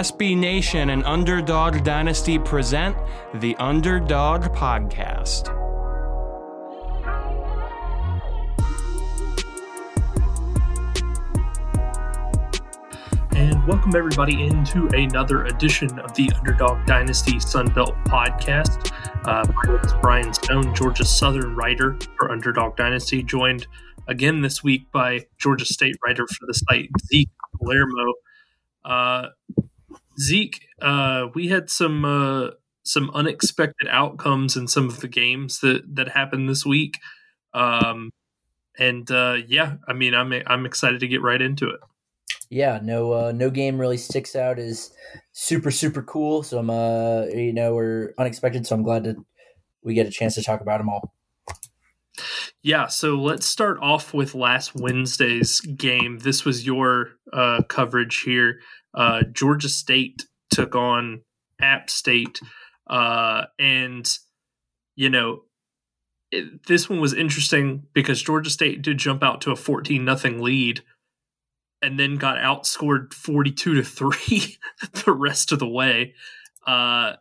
SB Nation and Underdog Dynasty present the Underdog Podcast. And welcome everybody into another edition of the Underdog Dynasty Sunbelt Podcast. Uh, my name is Brian Stone, Georgia Southern writer for Underdog Dynasty, joined again this week by Georgia State writer for the site, Zeke Palermo. Uh, Zeke, uh, we had some uh, some unexpected outcomes in some of the games that that happened this week, um, and uh, yeah, I mean, I'm I'm excited to get right into it. Yeah, no, uh, no game really sticks out as super super cool. So I'm, uh, you know, we're unexpected. So I'm glad that we get a chance to talk about them all. Yeah, so let's start off with last Wednesday's game. This was your uh, coverage here. Uh, Georgia State took on App State, uh, and you know it, this one was interesting because Georgia State did jump out to a fourteen nothing lead, and then got outscored forty two to three the rest of the way. Uh,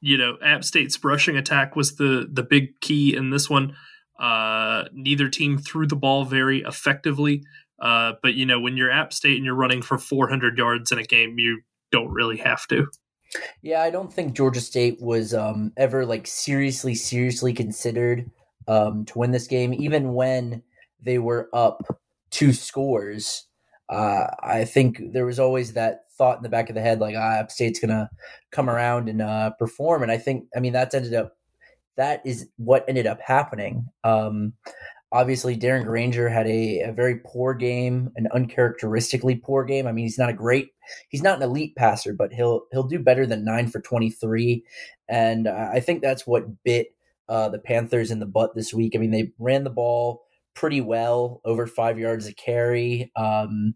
you know, App State's rushing attack was the the big key in this one. Uh, neither team threw the ball very effectively. Uh, but you know, when you're App State and you're running for 400 yards in a game, you don't really have to. Yeah, I don't think Georgia State was um, ever like seriously, seriously considered um, to win this game, even when they were up two scores. Uh, I think there was always that thought in the back of the head, like ah, App State's gonna come around and uh, perform, and I think, I mean, that's ended up that is what ended up happening. Um, obviously, Darren Grainger had a, a, very poor game, an uncharacteristically poor game. I mean, he's not a great, he's not an elite passer, but he'll he'll do better than nine for twenty three, and I think that's what bit uh, the Panthers in the butt this week. I mean, they ran the ball pretty well, over five yards a carry. Um,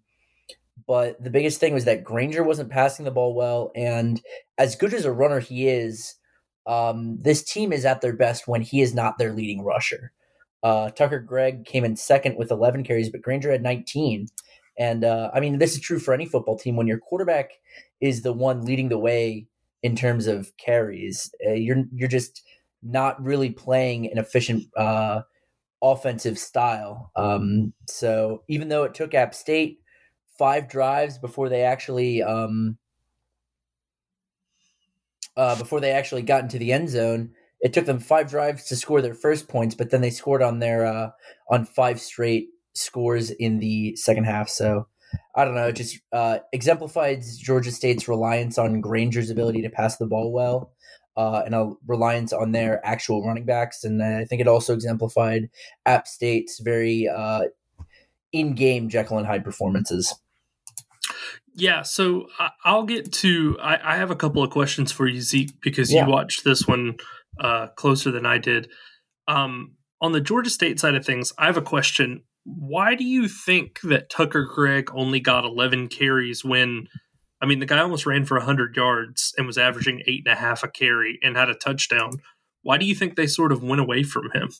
but the biggest thing was that Grainger wasn't passing the ball well, and as good as a runner he is um, this team is at their best when he is not their leading rusher. Uh, Tucker Gregg came in second with 11 carries, but Grainger had 19. And uh, I mean, this is true for any football team. When your quarterback is the one leading the way in terms of carries, uh, you're you're just not really playing an efficient uh, offensive style. Um, so even though it took App State five drives before they actually um, uh, before they actually got into the end zone. It took them five drives to score their first points, but then they scored on their uh, on five straight scores in the second half. So I don't know, it just uh, exemplified Georgia State's reliance on Grainger's ability to pass the ball well. Uh, and a reliance on their actual running backs. And I think it also exemplified App State's very uh, in game Jekyll and Hyde performances. Yeah, so I'll get to. I, I, have a couple of questions for you, Zeke, because yeah. you watched this one uh, closer than I did. Um, on the Georgia State side of things, I have a question. Why do you think that Tucker Gregg only got 11 carries when, I mean, the guy almost ran for 100 yards and was averaging eight and a half a carry and had a touchdown? Why do you think they sort of went away from him?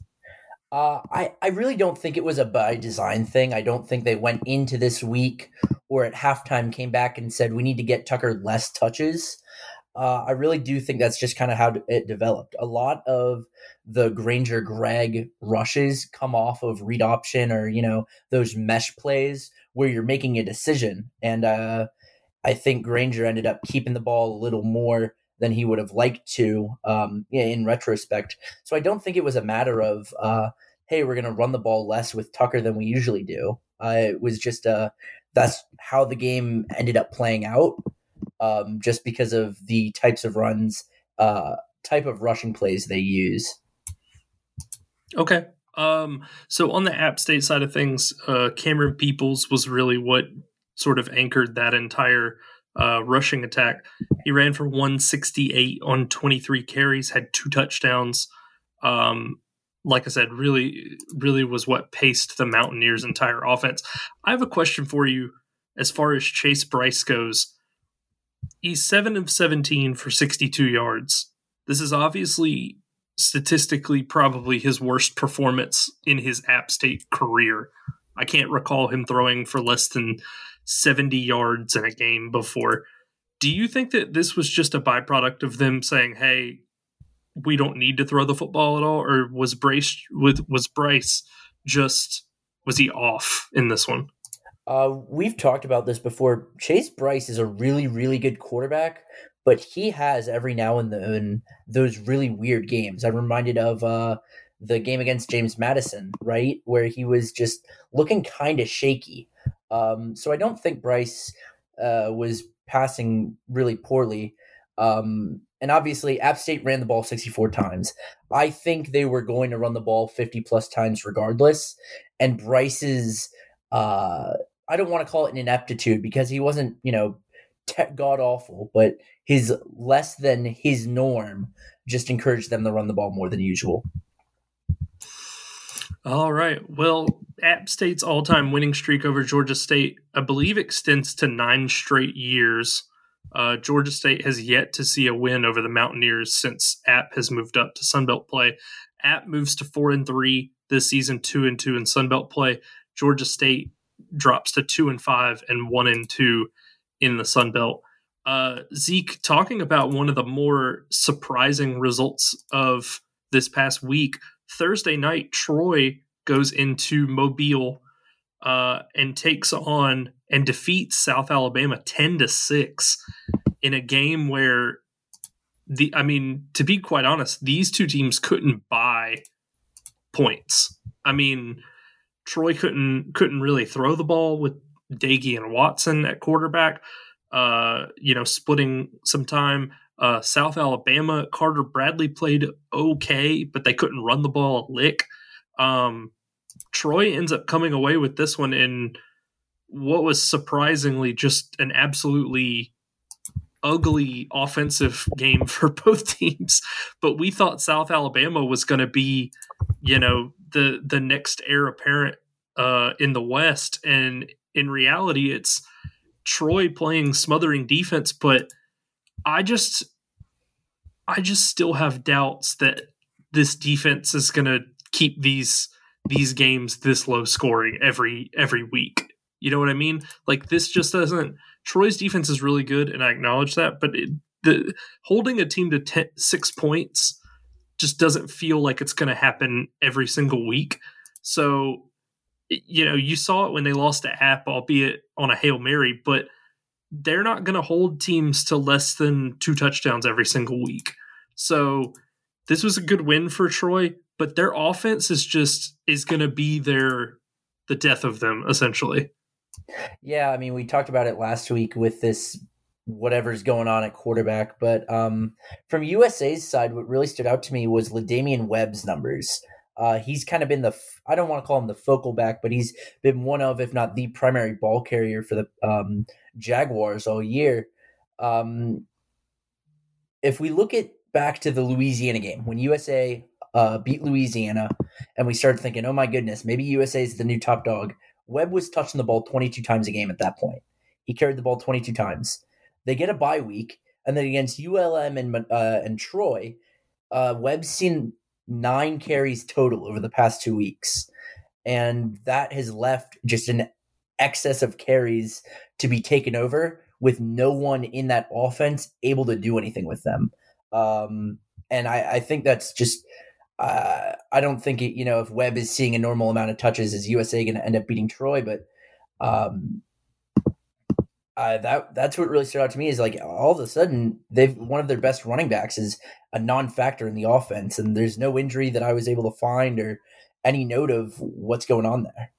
Uh, I, I really don't think it was a by design thing. I don't think they went into this week or at halftime came back and said, we need to get Tucker less touches. Uh, I really do think that's just kind of how it developed. A lot of the Grainger Gregg rushes come off of read option or, you know, those mesh plays where you're making a decision. And uh, I think Grainger ended up keeping the ball a little more than he would have liked to um, in retrospect. So I don't think it was a matter of, uh, hey, we're going to run the ball less with Tucker than we usually do. Uh, it was just uh, that's how the game ended up playing out, um, just because of the types of runs, uh, type of rushing plays they use. Okay. Um, so on the App State side of things, uh, Camerun Peoples was really what sort of anchored that entire uh, rushing attack. He ran for 168 on 23 carries, had two touchdowns. Um, like I said, really, really was what paced the Mountaineers' entire offense. I have a question for you as far as Chase Brice goes. He's 7 of 17 for 62 yards. This is obviously statistically probably his worst performance in his App State career. I can't recall him throwing for less than 70 yards in a game before. Do you think that this was just a byproduct of them saying, "Hey, we don't need to throw the football at all," or was Brice with was Brice just was he off in this one? Uh, we've talked about this before. Chase Brice is a really, really good quarterback, but he has every now and then those really weird games. I'm reminded of uh, the game against James Madison, right, where he was just looking kind of shaky. Um, so I don't think Brice uh, was passing really poorly. Um, and obviously, App State ran the ball 64 times. I think they were going to run the ball 50 plus times regardless. And Brice's uh, I don't want to call it an ineptitude because he wasn't, you know, te- god awful, but his less than his norm just encouraged them to run the ball more than usual. All right. Well, App State's all time winning streak over Georgia State, I believe, extends to nine straight years. Uh, Georgia State has yet to see a win over the Mountaineers since App has moved up to Sunbelt play. App moves to four and three this season, two and two in Sunbelt play. Georgia State drops to two and five and one and two in the Sunbelt. Uh, Zeke, talking about one of the more surprising results of this past week, Thursday night, Troy goes into Mobile uh, and takes on and defeats South Alabama 10 to 6 in a game where the I mean to be quite honest these two teams couldn't buy points. I mean Troy couldn't couldn't really throw the ball with Doege and Watson at quarterback uh you know splitting some time uh, South Alabama, Carter Bradley played okay, but they couldn't run the ball a lick. Um, Troy ends up coming away with this one in what was surprisingly just an absolutely ugly offensive game for both teams. But we thought South Alabama was going to be, you know, the the next heir apparent uh, in the West, and in reality, it's Troy playing smothering defense, but I just I just still have doubts that this defense is going to keep these these games this low scoring every every week. You know what I mean? Like this just doesn't. Troy's defense is really good, and I acknowledge that. But it, the holding a team to ten, six points just doesn't feel like it's going to happen every single week. So, you know, you saw it when they lost to App, albeit on a hail mary, but they're not going to hold teams to less than two touchdowns every single week. So, this was a good win for Troy, but their offense is just is going to be their the death of them essentially. Yeah, I mean, we talked about it last week with this whatever's going on at quarterback, but um, from USA's side, what really stood out to me was La'Damian Webb's numbers. Uh, he's kind of been the I don't want to call him the focal back, but he's been one of, if not the primary ball carrier for the um, Jaguars all year. Um, if we look at back to the Louisiana game when USA uh, beat Louisiana, and we started thinking, oh my goodness, maybe USA is the new top dog. Webb was touching the ball 22 times a game at that point. He carried the ball 22 times. They get a bye week, and then against ULM and uh, and Troy, uh, Webb's seen nine carries total over the past two weeks, and that has left just an excess of carries to be taken over with no one in that offense able to do anything with them. Um, and I, I think that's just uh, I don't think it, you know if Webb is seeing a normal amount of touches, is USA going to end up beating Troy? But um, uh, that that's what really stood out to me is like all of a sudden they've one of their best running backs is a non-factor in the offense, and there's no injury that I was able to find or any note of what's going on there.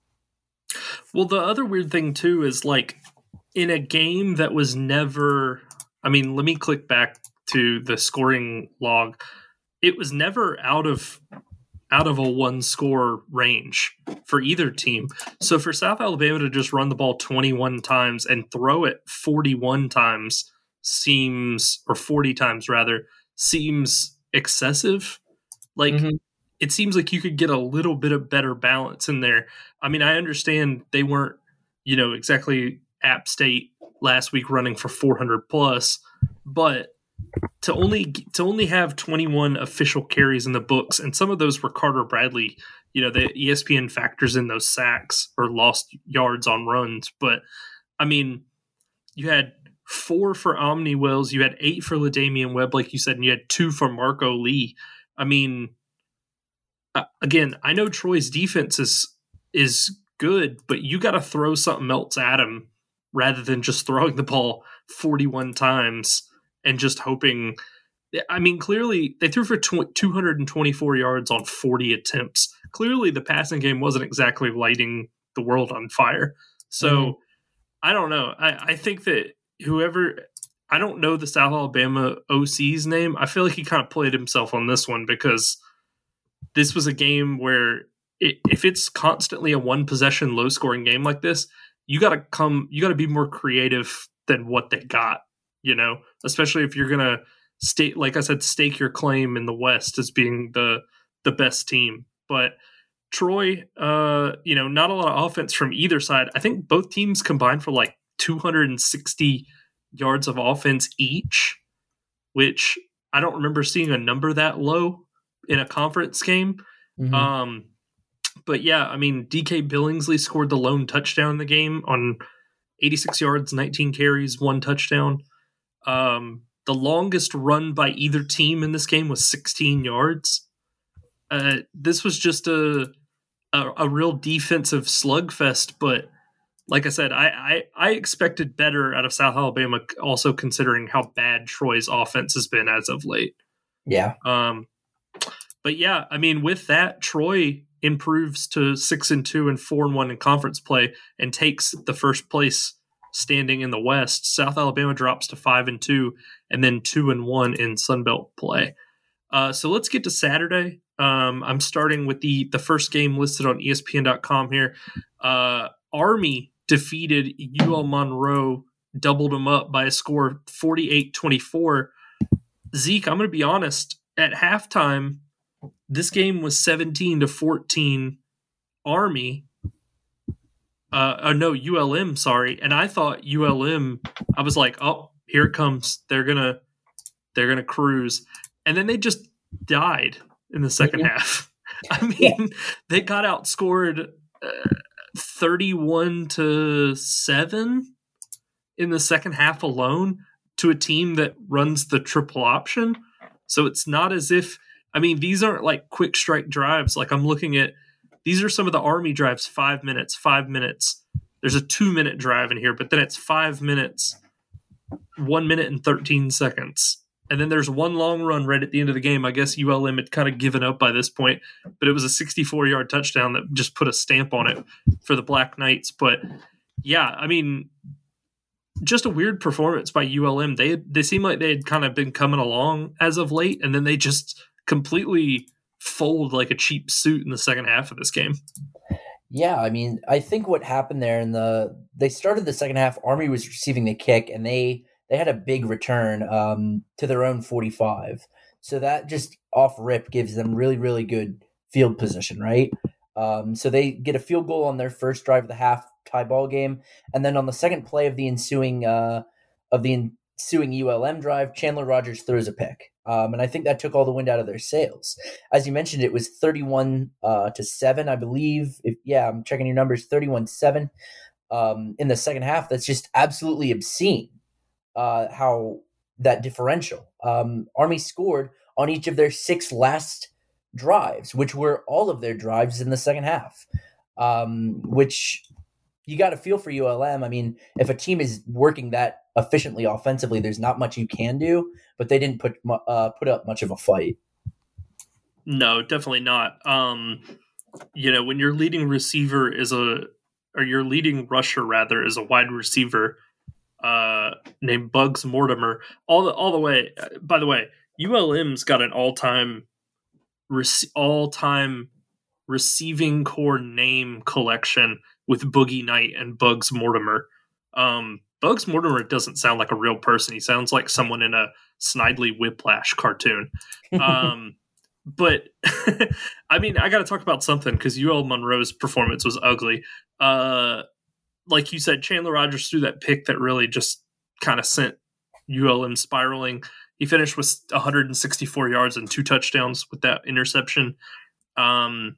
Well, the other weird thing too is like in a game that was never. I mean, let me click back to the scoring log it was never out of out of a one score range for either team. So for South Alabama to just run the ball 21 times and throw it 41 times seems, or 40 times rather, seems excessive. Like, mm-hmm. it seems like you could get a little bit of better balance in there. I mean, I understand they weren't, you know, exactly App State last week running for 400 plus, but to only to only have 21 official carries in the books and some of those were Carter Bradley you know the ESPN factors in those sacks or lost yards on runs. But I mean you had four for Omni Wells you had eight for LaDamian Webb like you said and you had two for Marco Lee. I mean uh, again I know Troy's defense is is good but you got to throw something else at him rather than just throwing the ball 41 times and just hoping. I mean, clearly they threw for 224 yards on 40 attempts. Clearly, the passing game wasn't exactly lighting the world on fire. So mm-hmm. I don't know. I, I think that whoever I don't know the South Alabama OC's name. I feel like he kind of played himself on this one because this was a game where it, if it's constantly a one possession low scoring game like this, you got to come, you got to be more creative than what they got you know, especially if you're gonna state, like I said, stake your claim in the West as being the the best team. But Troy, uh, you know, not a lot of offense from either side. I think both teams combined for like 260 yards of offense each, which I don't remember seeing a number that low in a conference game. Mm-hmm. Um, but yeah, I mean, DK Billingsley scored the lone touchdown in the game on 86 yards, 19 carries, one touchdown. Um, the longest run by either team in this game was 16 yards. Uh, this was just a, a, a real defensive slugfest, but like I said, I, I, I expected better out of South Alabama. Also considering how bad Troy's offense has been as of late. Yeah. Um, but yeah, I mean, with that, Troy improves to six and two and four and one in conference play and takes the first place standing in the West. South Alabama drops to five and two, and then two and one in Sunbelt play. Uh, so let's get to Saturday. Um, I'm starting with the the first game listed on ESPN.com here. Uh, Army defeated UL Monroe, doubled them up by a score of 48-24. Zeke, I'm going to be honest. At halftime, this game was 17 to 14 Army uh, uh no ULM sorry. And I thought ULM I was like oh here it comes. They're gonna they're gonna cruise. And then they just died in the 2nd mm-hmm. half. I mean yeah. they got outscored uh, 31 to 7 in the second half alone to a team that runs the triple option. So it's not as if I mean these aren't like quick strike drives. Like I'm looking at these are some of the army drives five minutes, five minutes. There's a two minute drive in here, but then it's five minutes, one minute and 13 seconds. And then there's one long run right at the end of the game. I guess ULM had kind of given up by this point, but it was a 64 yard touchdown that just put a stamp on it for the Black Knights. But yeah, I mean, just a weird performance by ULM. They they seem like they had kind of been coming along as of late, and then they just completely fold like a cheap suit in the second half of this game. Yeah, I mean, I think what happened there in the they started the second half. Army was receiving the kick, and they they had a big return um, to their own forty five. So that just off rip gives them really really good field position, right? Um, so they get a field goal on their first drive of the half tie ball game, and then on the second play of the ensuing uh, of the ensuing ULM drive, Chandler Rogers throws a pick. Um, and I think that took all the wind out of their sails. As you mentioned, it was 31 uh, to 7, I believe. If, yeah, I'm checking your numbers 31 7 um, in the second half. That's just absolutely obscene uh, how that differential. Um, Army scored on each of their six last drives, which were all of their drives in the second half, um, which you got to feel for ULM. I mean, if a team is working that efficiently offensively, there's not much you can do. But they didn't put uh, put up much of a fight. No, definitely not. Um, you know, when your leading receiver is a, or your leading rusher rather is a wide receiver uh, named Bugs Mortimer. All the all the way. Uh, by the way, ULM's got an all time rec- all-time receiving core name collection with Boogie Knight and Bugs Mortimer. Um, Bugs Mortimer doesn't sound like a real person. He sounds like someone in a Snidely Whiplash cartoon. Um, but I mean, I got to talk about something because UL Monroe's performance was ugly. Uh, like you said, Chandler Rogers threw that pick that really just kind of sent ULM spiraling. He finished with 164 yards and two touchdowns with that interception. Um,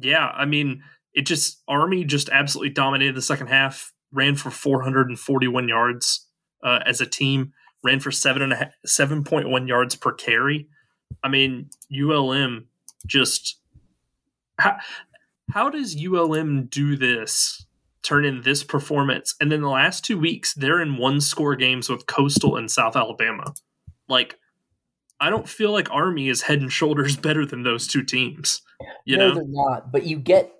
yeah, I mean, it just Army just absolutely dominated the second half. Ran for 441 yards uh, as a team. Ran for seven and a half, 7.1 yards per carry. I mean, ULM just how how does ULM do this? Turn in this performance, and then the last two weeks they're in one score games with Coastal and South Alabama. Like, I don't feel like Army is head and shoulders better than those two teams. You no, know, they're not. But you get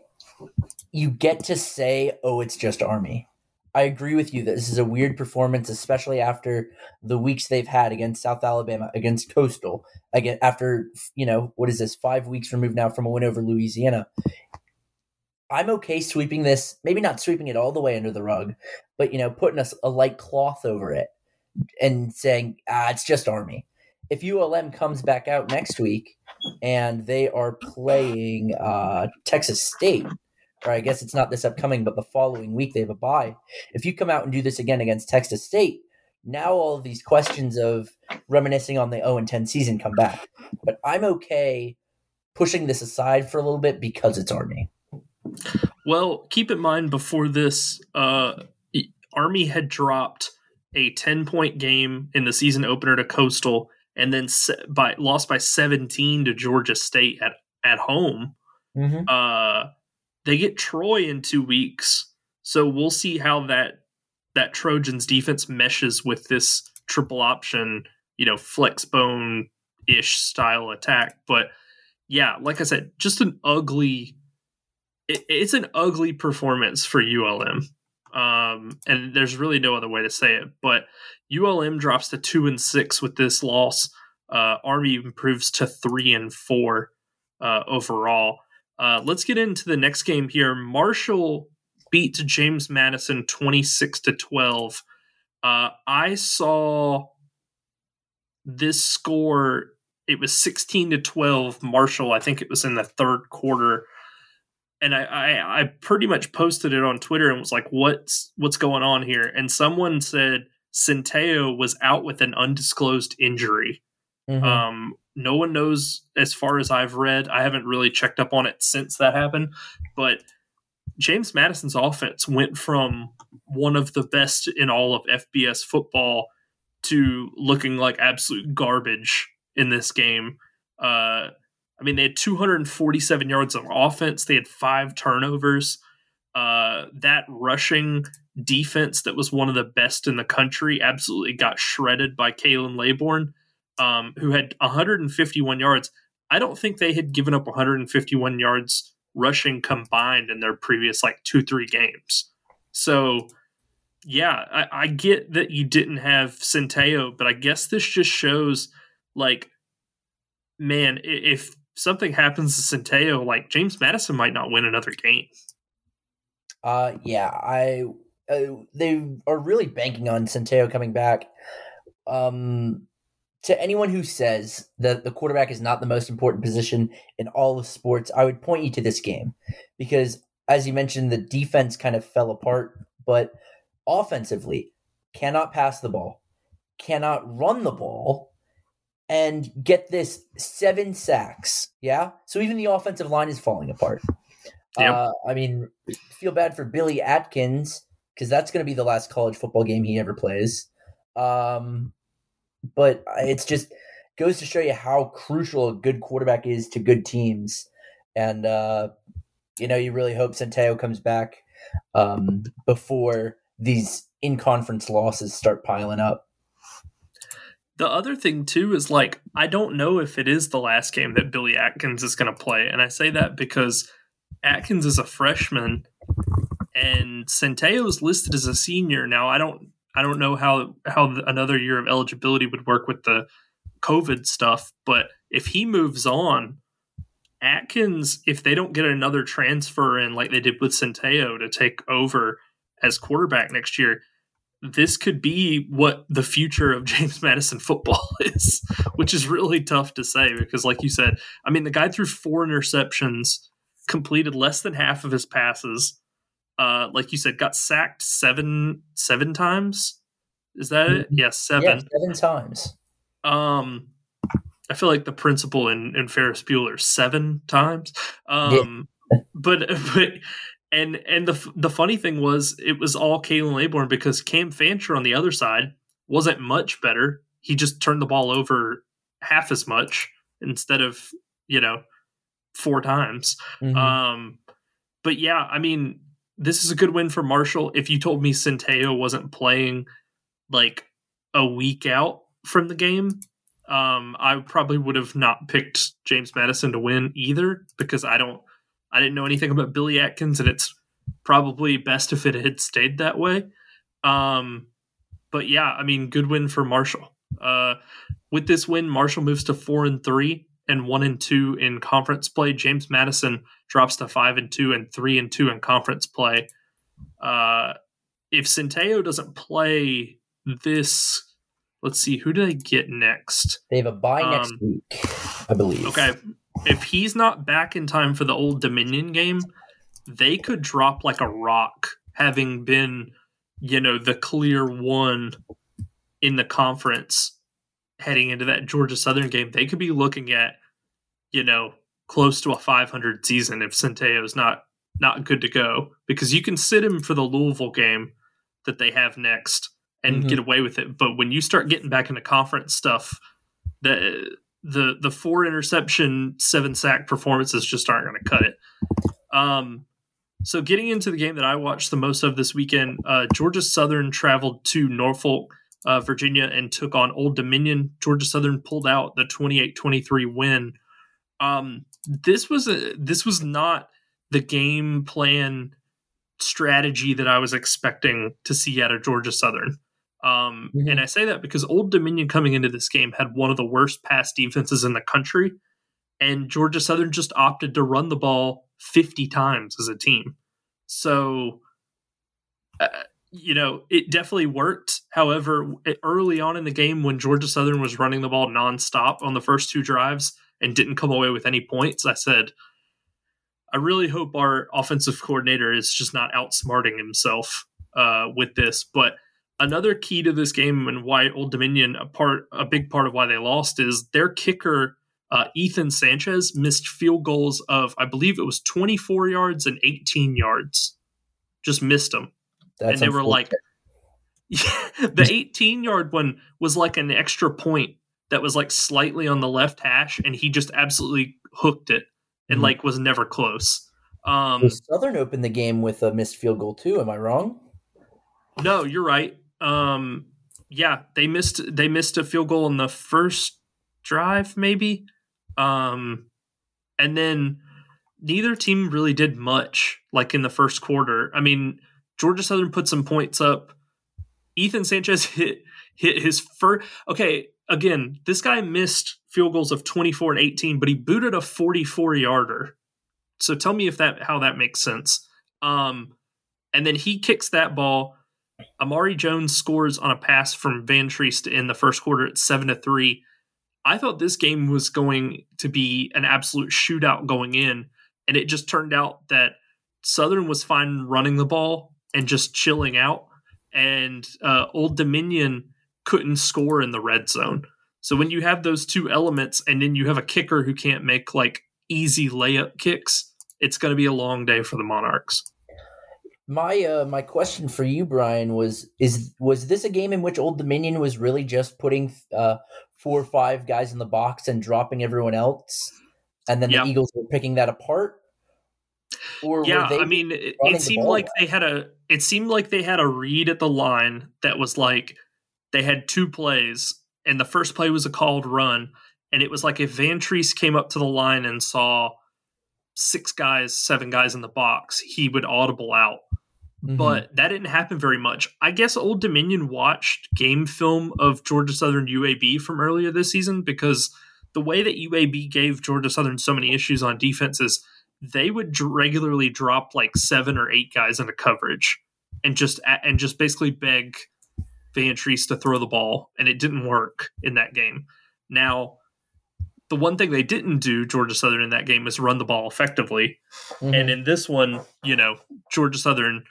you get to say, "Oh, it's just Army." I agree with you that this is a weird performance, especially after the weeks they've had against South Alabama, against Coastal, again after you know what is this five weeks removed now from a win over Louisiana. I'm okay sweeping this, maybe not sweeping it all the way under the rug, but you know, putting a, a light cloth over it and saying, ah, it's just Army. If ULM comes back out next week and they are playing uh, Texas State, or I guess it's not this upcoming, but the following week they have a bye. If you come out and do this again against Texas State, now all of these questions of reminiscing on the 0 and 10 season come back. But I'm okay pushing this aside for a little bit because it's Army. Well, keep in mind before this, uh, Army had dropped a 10 point game in the season opener to Coastal and then by lost by 17 to Georgia State at, at home. Mm-hmm. Uh, they get Troy in two weeks, so we'll see how that that Trojans defense meshes with this triple option, you know, flex bone ish style attack. But yeah, like I said, just an ugly. It, it's an ugly performance for ULM, um, and there's really no other way to say it. But ULM drops to two and six with this loss. Uh, Army improves to three and four uh, overall. Uh, let's get into the next game here. Marshall beat James Madison 26 to 12. Uh, I saw this score. It was 16 to 12. Marshall, I think it was in the third quarter. And I, I, I pretty much posted it on Twitter and was like, what's what's going on here? And someone said Centeio was out with an undisclosed injury. Mm-hmm. Um, no one knows as far as I've read. I haven't really checked up on it since that happened, but James Madison's offense went from one of the best in all of FBS football to looking like absolute garbage in this game. Uh, I mean, they had 247 yards of offense. They had five turnovers. Uh, that rushing defense that was one of the best in the country absolutely got shredded by Khalan Laborn um, who had 151 yards. I don't think they had given up 151 yards rushing combined in their previous like two, three games. So, yeah, I, I get that you didn't have Centeio, but I guess this just shows like, man, if something happens to Centeio, like James Madison might not win another game. Uh, yeah, I uh, they are really banking on Centeio coming back. Um, to anyone who says that the quarterback is not the most important position in all of sports, I would point you to this game because, as you mentioned, the defense kind of fell apart, but offensively, cannot pass the ball, cannot run the ball, and get this seven sacks. Yeah. So even the offensive line is falling apart. Yep. Uh, I mean, feel bad for Billy Atkins because that's going to be the last college football game he ever plays. Um, but it's just goes to show you how crucial a good quarterback is to good teams. And uh, you know, you really hope Centeio comes back um, before these in conference losses start piling up. The other thing too is like I don't know if it is the last game that Billy Atkins is going to play, and I say that because Atkins is a freshman and Centeio is listed as a senior. Now I don't I don't know how how another year of eligibility would work with the COVID stuff, but if he moves on, Atkins, if they don't get another transfer in like they did with Centeio to take over as quarterback next year, this could be what the future of James Madison football is, which is really tough to say because, like you said, I mean, the guy threw four interceptions, completed less than half of his passes. Uh, like you said, got sacked seven seven times. Is that it? Mhm. Yeah, seven. Yeah, seven times. Um, I feel like the principal in, in Ferris Bueller seven times. Um, but but and and the the funny thing was it was all Khalan Laborn because Cam Fancher on the other side wasn't much better. He just turned the ball over half as much instead of you know four times. Mhm. Um, but yeah, I mean, this is a good win for Marshall. If you told me Centeio wasn't playing like a week out from the game, um, I probably would have not picked James Madison to win either because I don't, I didn't know anything about Billy Atkins, and it's probably best if it had stayed that way. Um, but yeah, I mean, good win for Marshall. Uh, with this win, Marshall moves to four and three and one and two in conference play. James Madison drops to five and two and three and two in conference play. Uh, if Centeio doesn't play this, let's see, who do they get next? They have a bye next Um, week, I believe. Okay, if he's not back in time for the Old Dominion game, they could drop like a rock, having been, you know, the clear one in the conference heading into that Georgia Southern game. They could be looking at, you know, close to a 500 season if Centeio's not not good to go because you can sit him for the Louisville game that they have next and Mhm. get away with it. But when you start getting back into conference stuff, the the the four interception, seven sack performances just aren't going to cut it. Um, so getting into the game that I watched the most of this weekend, uh, Georgia Southern traveled to Norfolk, uh, Virginia, and took on Old Dominion. Georgia Southern pulled out the 28-23 win. Um, this was a this was not the game plan strategy that I was expecting to see out of Georgia Southern. Um, Mhm. And I say that because Old Dominion coming into this game had one of the worst pass defenses in the country, and Georgia Southern just opted to run the ball 50 times as a team. So, uh, you know, it definitely worked. However, early on in the game, when Georgia Southern was running the ball nonstop on the first two drives and didn't come away with any points, I said, I really hope our offensive coordinator is just not outsmarting himself uh, with this. But another key to this game and why Old Dominion a part a big part of why they lost is their kicker uh, Ethan Sanchez missed field goals of I believe it was 24 yards and 18 yards. Just missed them. That's and they were like the 18 yard one was like an extra point that was like slightly on the left hash and he just absolutely hooked it and Mhm. like was never close. Um Southern opened the game with a missed field goal too. Am I wrong? No, you're right. Um, yeah, they missed they missed a field goal in the first drive, maybe. Um, and then neither team really did much like in the first quarter. I mean, Georgia Southern put some points up. Ethan Sanchez hit hit his first. Okay, again, this guy missed field goals of 24 and 18, but he booted a 44 yarder. So tell me if that how that makes sense. Um, and then he kicks that ball. Amari Jones scores on a pass from Vantrease in the first quarter at seven to three. I thought this game was going to be an absolute shootout going in, and it just turned out that Southern was fine running the ball and just chilling out, and uh, Old Dominion couldn't score in the red zone. So when you have those two elements, and then you have a kicker who can't make like easy layup kicks, it's going to be a long day for the Monarchs. My uh, my question for you, Brian, was is was this a game in which Old Dominion was really just putting uh, four or five guys in the box and dropping everyone else, and then Yeah. the Eagles were picking that apart? Or yeah, I mean, it, it seemed like they had a it seemed like they had a read at the line that was like they had two plays, and the first play was a called run, and it was like if Vantrease came up to the line and saw six guys, seven guys in the box, he would audible out. Mhm. But that didn't happen very much. I guess Old Dominion watched game film of Georgia Southern UAB from earlier this season because the way that UAB gave Georgia Southern so many issues on defense is they would regularly drop like seven or eight guys into coverage and just and just basically beg Vantrease to throw the ball, and it didn't work in that game. Now, the one thing they didn't do, Georgia Southern, in that game is run the ball effectively. Mm-hmm. And in this one, you know, Georgia Southern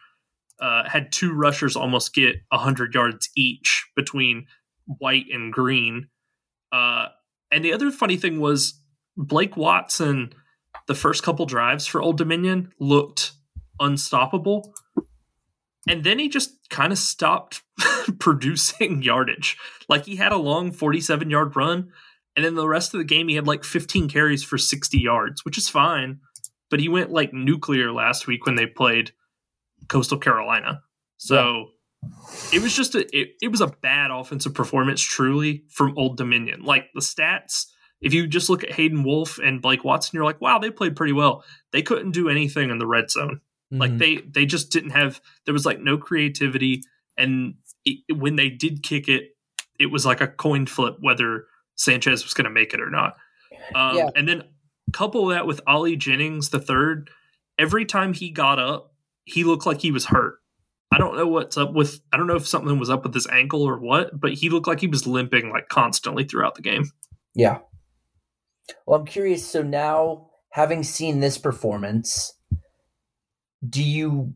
uh, had two rushers almost get 100 yards each between White and Green. Uh, and the other funny thing was Blake Watson, the first couple drives for Old Dominion looked unstoppable. And then he just kind of stopped producing yardage. Like he had a long 47 yard run, and then the rest of the game he had like 15 carries for 60 yards, which is fine. But he went like nuclear last week when they played Coastal Carolina. So yeah. it was just a it, it was a bad offensive performance truly from Old Dominion. Like the stats, if you just look at Hayden Wolff and Blake Watson, you're like, wow, they played pretty well. They couldn't do anything in the red zone. Mm-hmm. Like they they just didn't have there was like no creativity and it, when they did kick it, it was like a coin flip whether Sanchez was going to make it or not. Um, yeah. And then couple that with Ali Jennings the third. Every time he got up, he looked like he was hurt. I don't know what's up with. I don't know if something was up with his ankle or what, but he looked like he was limping like constantly throughout the game. Yeah. Well, I'm curious. So now, having seen this performance, do you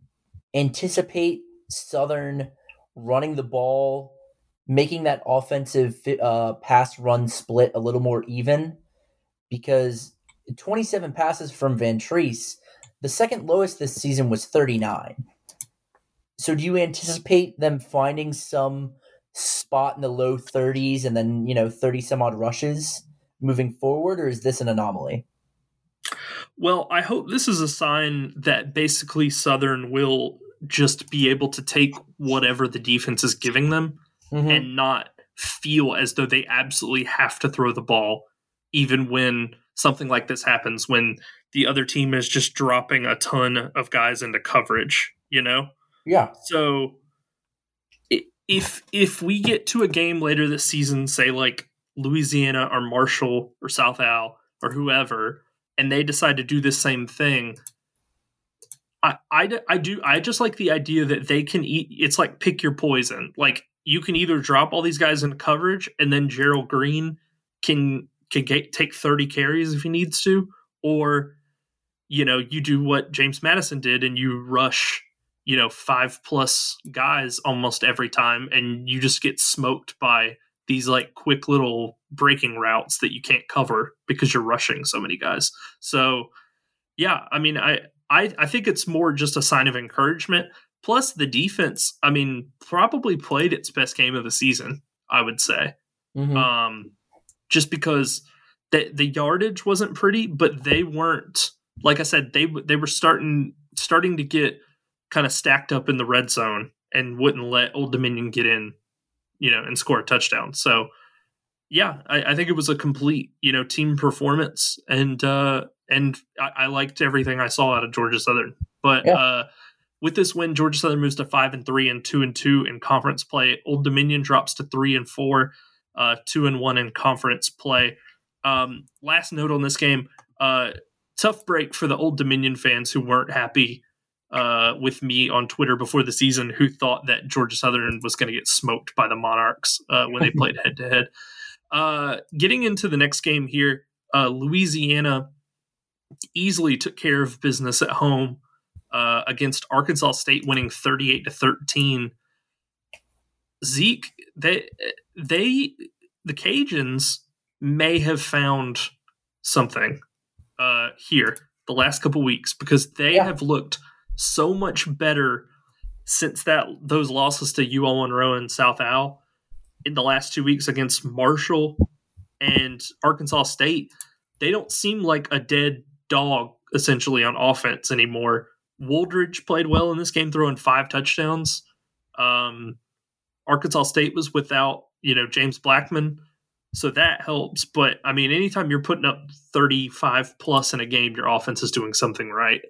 anticipate Southern running the ball, making that offensive uh, pass run split a little more even? Because 27 passes from Vantrease the second lowest this season was 39. So do you anticipate them finding some spot in the low 30s and then, you know, 30 some odd rushes moving forward, or is this an anomaly? Well, I hope this is a sign that basically Southern will just be able to take whatever the defense is giving them mm-hmm. and not feel as though they absolutely have to throw the ball, even when something like this happens, when the other team is just dropping a ton of guys into coverage, you know? Yeah. So if if we get to a game later this season, say like Louisiana or Marshall or South Al or whoever, and they decide to do the same thing, I, I, I do I just like the idea that they can eat. It's like pick your poison. Like you can either drop all these guys in coverage, and then Gerald Green can can get, take thirty carries if he needs to, or you know, you do what James Madison did and you rush, you know, five plus guys almost every time and you just get smoked by these like quick little breaking routes that you can't cover because you're rushing so many guys. So yeah, I mean I I, I think it's more just a sign of encouragement. Plus the defense, I mean, probably played its best game of the season, I would say. Mm-hmm. Um just because the the yardage wasn't pretty, but they weren't like I said, they they were starting starting to get kind of stacked up in the red zone and wouldn't let Old Dominion get in, you know, and score a touchdown. So yeah, I, I think it was a complete, you know, team performance and uh and I, I liked everything I saw out of Georgia Southern. But yeah. uh with this win, Georgia Southern moves to five and three and two and two in conference play. Old Dominion drops to three and four, uh, two and one in conference play. Um, last note on this game, uh, tough break for the Old Dominion fans who weren't happy uh, with me on Twitter before the season, who thought that Georgia Southern was going to get smoked by the Monarchs uh, when they played head to head. Getting into the next game here, uh, Louisiana easily took care of business at home uh, against Arkansas State, winning thirty-eight to thirteen. Zeke, they they the Cajuns may have found something uh, here the last couple weeks because they yeah. have looked so much better since that those losses to UL Monroe and South Al in the last two weeks against Marshall and Arkansas State. They don't seem like a dead dog essentially on offense anymore. Wooldridge played well in this game, throwing five touchdowns. Um, Arkansas State was without you know James Blackman, so that helps. But I mean, anytime you're putting up 35 plus in a game, your offense is doing something right.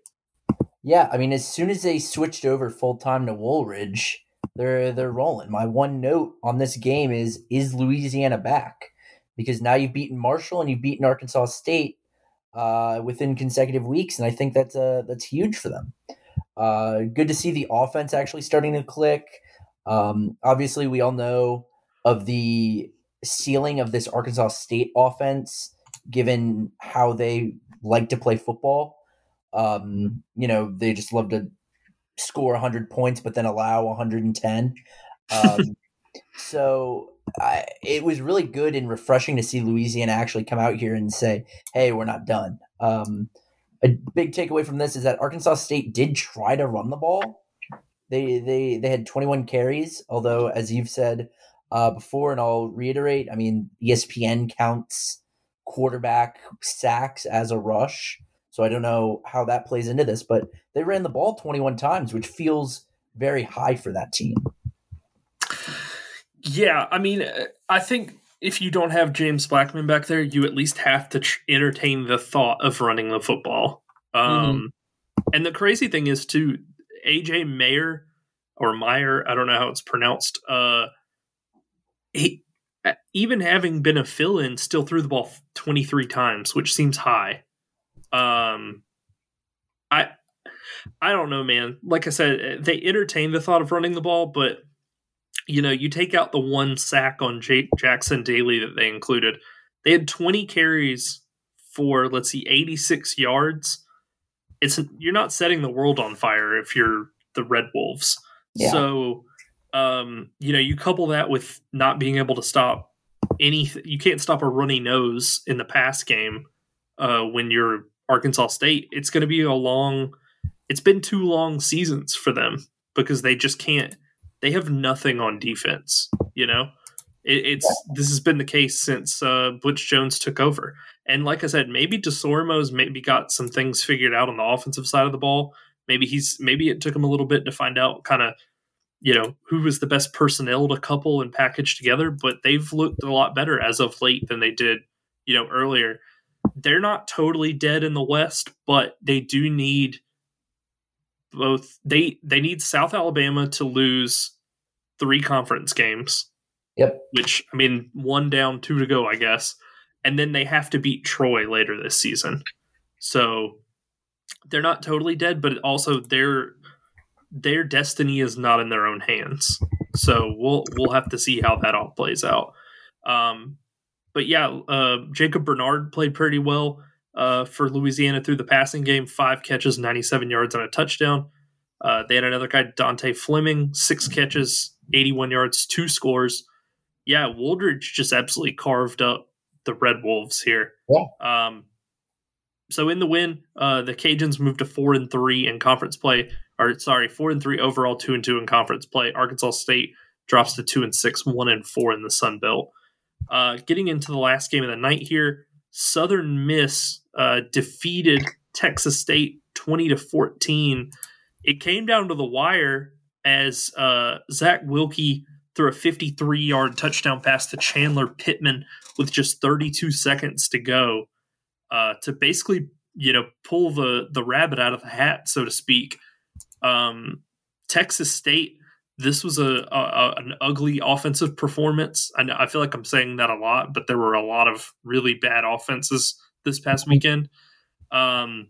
Yeah, I mean, as soon as they switched over full time to Wooldridge, they're they're rolling. My one note on this game is is Louisiana back? because now you've beaten Marshall and you've beaten Arkansas State uh, within consecutive weeks, and I think that's uh, that's huge for them. Uh, good to see the offense actually starting to click. Um, obviously, we all know of the ceiling of this Arkansas State offense, given how they like to play football. Um, you know, they just love to score 100 points, but then allow 110. Um, so I, it was really good and refreshing to see Louisiana actually come out here and say, "Hey, we're not done." Um, a big takeaway from this is that Arkansas State did try to run the ball. They they they had 21 carries, although as you've said uh, before, and I'll reiterate, I mean ESPN counts quarterback sacks as a rush, so I don't know how that plays into this, but they ran the ball 21 times, which feels very high for that team. Yeah, I mean, uh, I think if you don't have James Blackman back there, you at least have to tr- entertain the thought of running the football. Um, mm-hmm. And the crazy thing is, too, AJ Mayer or Meyer, I don't know how it's pronounced. Uh, he even having been a fill-in, still threw the ball 23 times, which seems high. Um, I I don't know, man. Like I said, they entertain the thought of running the ball, but you know, you take out the one sack on Jake Jackson Daly that they included. They had 20 carries for let's see 86 yards. It's you're not setting the world on fire if you're the Red Wolves. Yeah. So um, you know, you couple that with not being able to stop any you can't stop a runny nose in the pass game uh, when you're Arkansas State. It's going to be a long it's been two long seasons for them because they just can't they have nothing on defense. You know, it, it's this has been the case since uh, Butch Jones took over. And like I said, maybe Desormeaux's maybe got some things figured out on the offensive side of the ball. Maybe he's maybe it took him a little bit to find out kind of you know who was the best personnel to couple and package together. But they've looked a lot better as of late than they did you know earlier. They're not totally dead in the West, but they do need both they they need South Alabama to lose three conference games. Yep. Which I mean, one down, two to go, I guess. And then they have to beat Troy later this season. So they're not totally dead, but also their their destiny is not in their own hands. So we'll we'll have to see how that all plays out. Um, but yeah, uh, Jacob Bernard played pretty well uh, for Louisiana through the passing game. Five catches, 97 yards, and a touchdown. Uh, they had another guy, Dontae Fleming, six catches, 81 yards, two scores. Yeah, Wooldridge just absolutely carved up the Red Wolves here. Yeah. Um, so in the win, uh, the Cajuns moved to four and three in conference play. Or sorry, four and three overall, two and two in conference play. Arkansas State drops to two and six, one and four in the Sun Belt. Uh, getting into the last game of the night here, Southern Miss uh, defeated Texas State 20 to 14. It came down to the wire as uh, Zach Wilcke threw a 53 yard touchdown pass to Chandler Pittman with just 32 seconds to go uh, to basically, you know, pull the, the rabbit out of the hat, so to speak. Um, Texas State this was a, a, an ugly offensive performance. I know, I feel like I'm saying that a lot, but there were a lot of really bad offenses this past weekend. Um,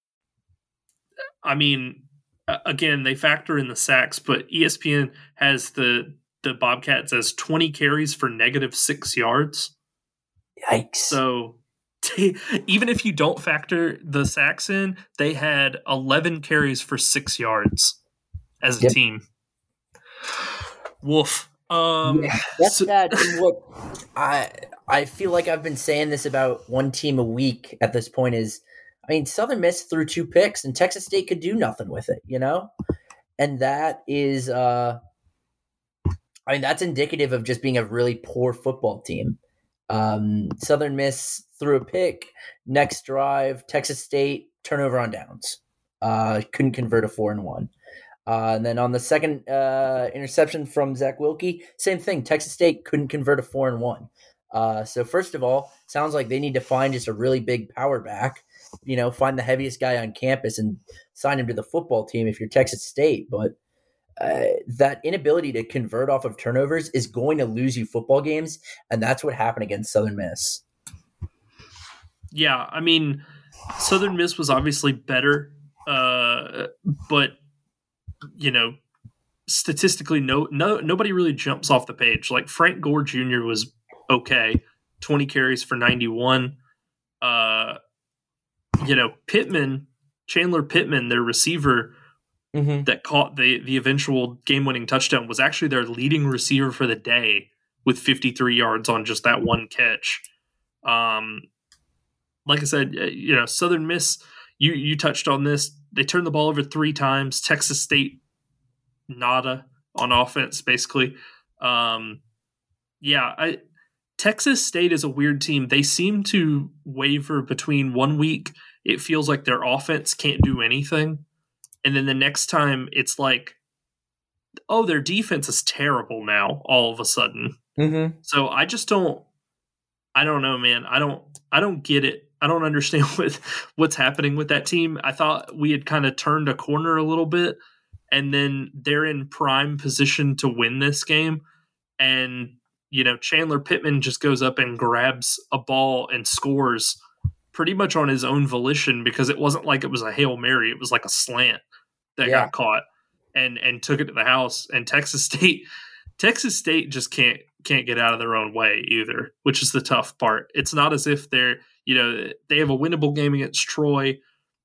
I mean, again, they factor in the sacks, but ESPN has the the Bobcats as 20 carries for negative six yards. Yikes! So even if you don't factor the sacks in, they had 11 carries for six yards as a yep. team. Woof. Um, yeah, that's so, what I I feel like I've been saying this about one team a week at this point is I mean, Southern Miss threw two picks, and Texas State could do nothing with it, you know. And that is, uh I mean, that's indicative of just being a really poor football team. Um, Southern Miss threw a pick. Next drive, Texas State turnover on downs. Uh, couldn't convert a four and one. Uh, and then on the second uh, interception from Zach Wilcke, same thing. Texas State couldn't convert a four and one. Uh, so first of all, sounds like they need to find just a really big power back. You know, find the heaviest guy on campus and sign him to the football team if you're Texas State. But uh, that inability to convert off of turnovers is going to lose you football games, and that's what happened against Southern Miss. Yeah, I mean, Southern Miss was obviously better, uh, but you know, statistically, no, no, nobody really jumps off the page. Like Frank Gore Jr. was okay, twenty carries for ninety one. Uh, you know, Pittman, Chandler Pittman, their receiver mm-hmm. that caught the the eventual game winning touchdown, was actually their leading receiver for the day with fifty three yards on just that one catch. Um, like I said, you know, Southern Miss. You you touched on this. They turned the ball over three times. Texas State, nada on offense, basically. Um, yeah, I Texas State is a weird team. They seem to waver between one week it feels like their offense can't do anything, and then the next time it's like, oh, their defense is terrible now. All of a sudden, mm-hmm. so I just don't. I don't know, man. I don't. I don't get it. I don't understand what what's happening with that team. I thought we had kind of turned a corner a little bit, and then they're in prime position to win this game. And you know, Chandler Pittman just goes up and grabs a ball and scores pretty much on his own volition because it wasn't like it was a hail mary; it was like a slant that yeah. got caught and and took it to the house. And Texas State, Texas State just can't can't get out of their own way either, which is the tough part. It's not as if they're you know they have a winnable game against Troy.